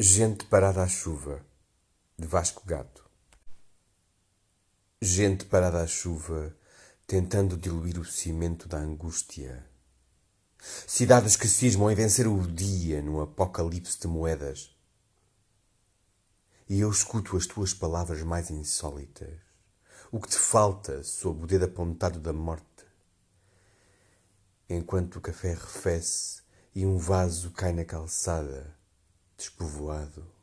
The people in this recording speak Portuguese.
Gente parada à chuva, de Vasco Gato. Gente parada à chuva, tentando diluir o cimento da angústia. Cidades que cismam em vencer o dia no apocalipse de moedas. E eu escuto as tuas palavras mais insólitas. O que te falta sob o dedo apontado da morte. Enquanto o café arrefece e um vaso cai na calçada, despovoado.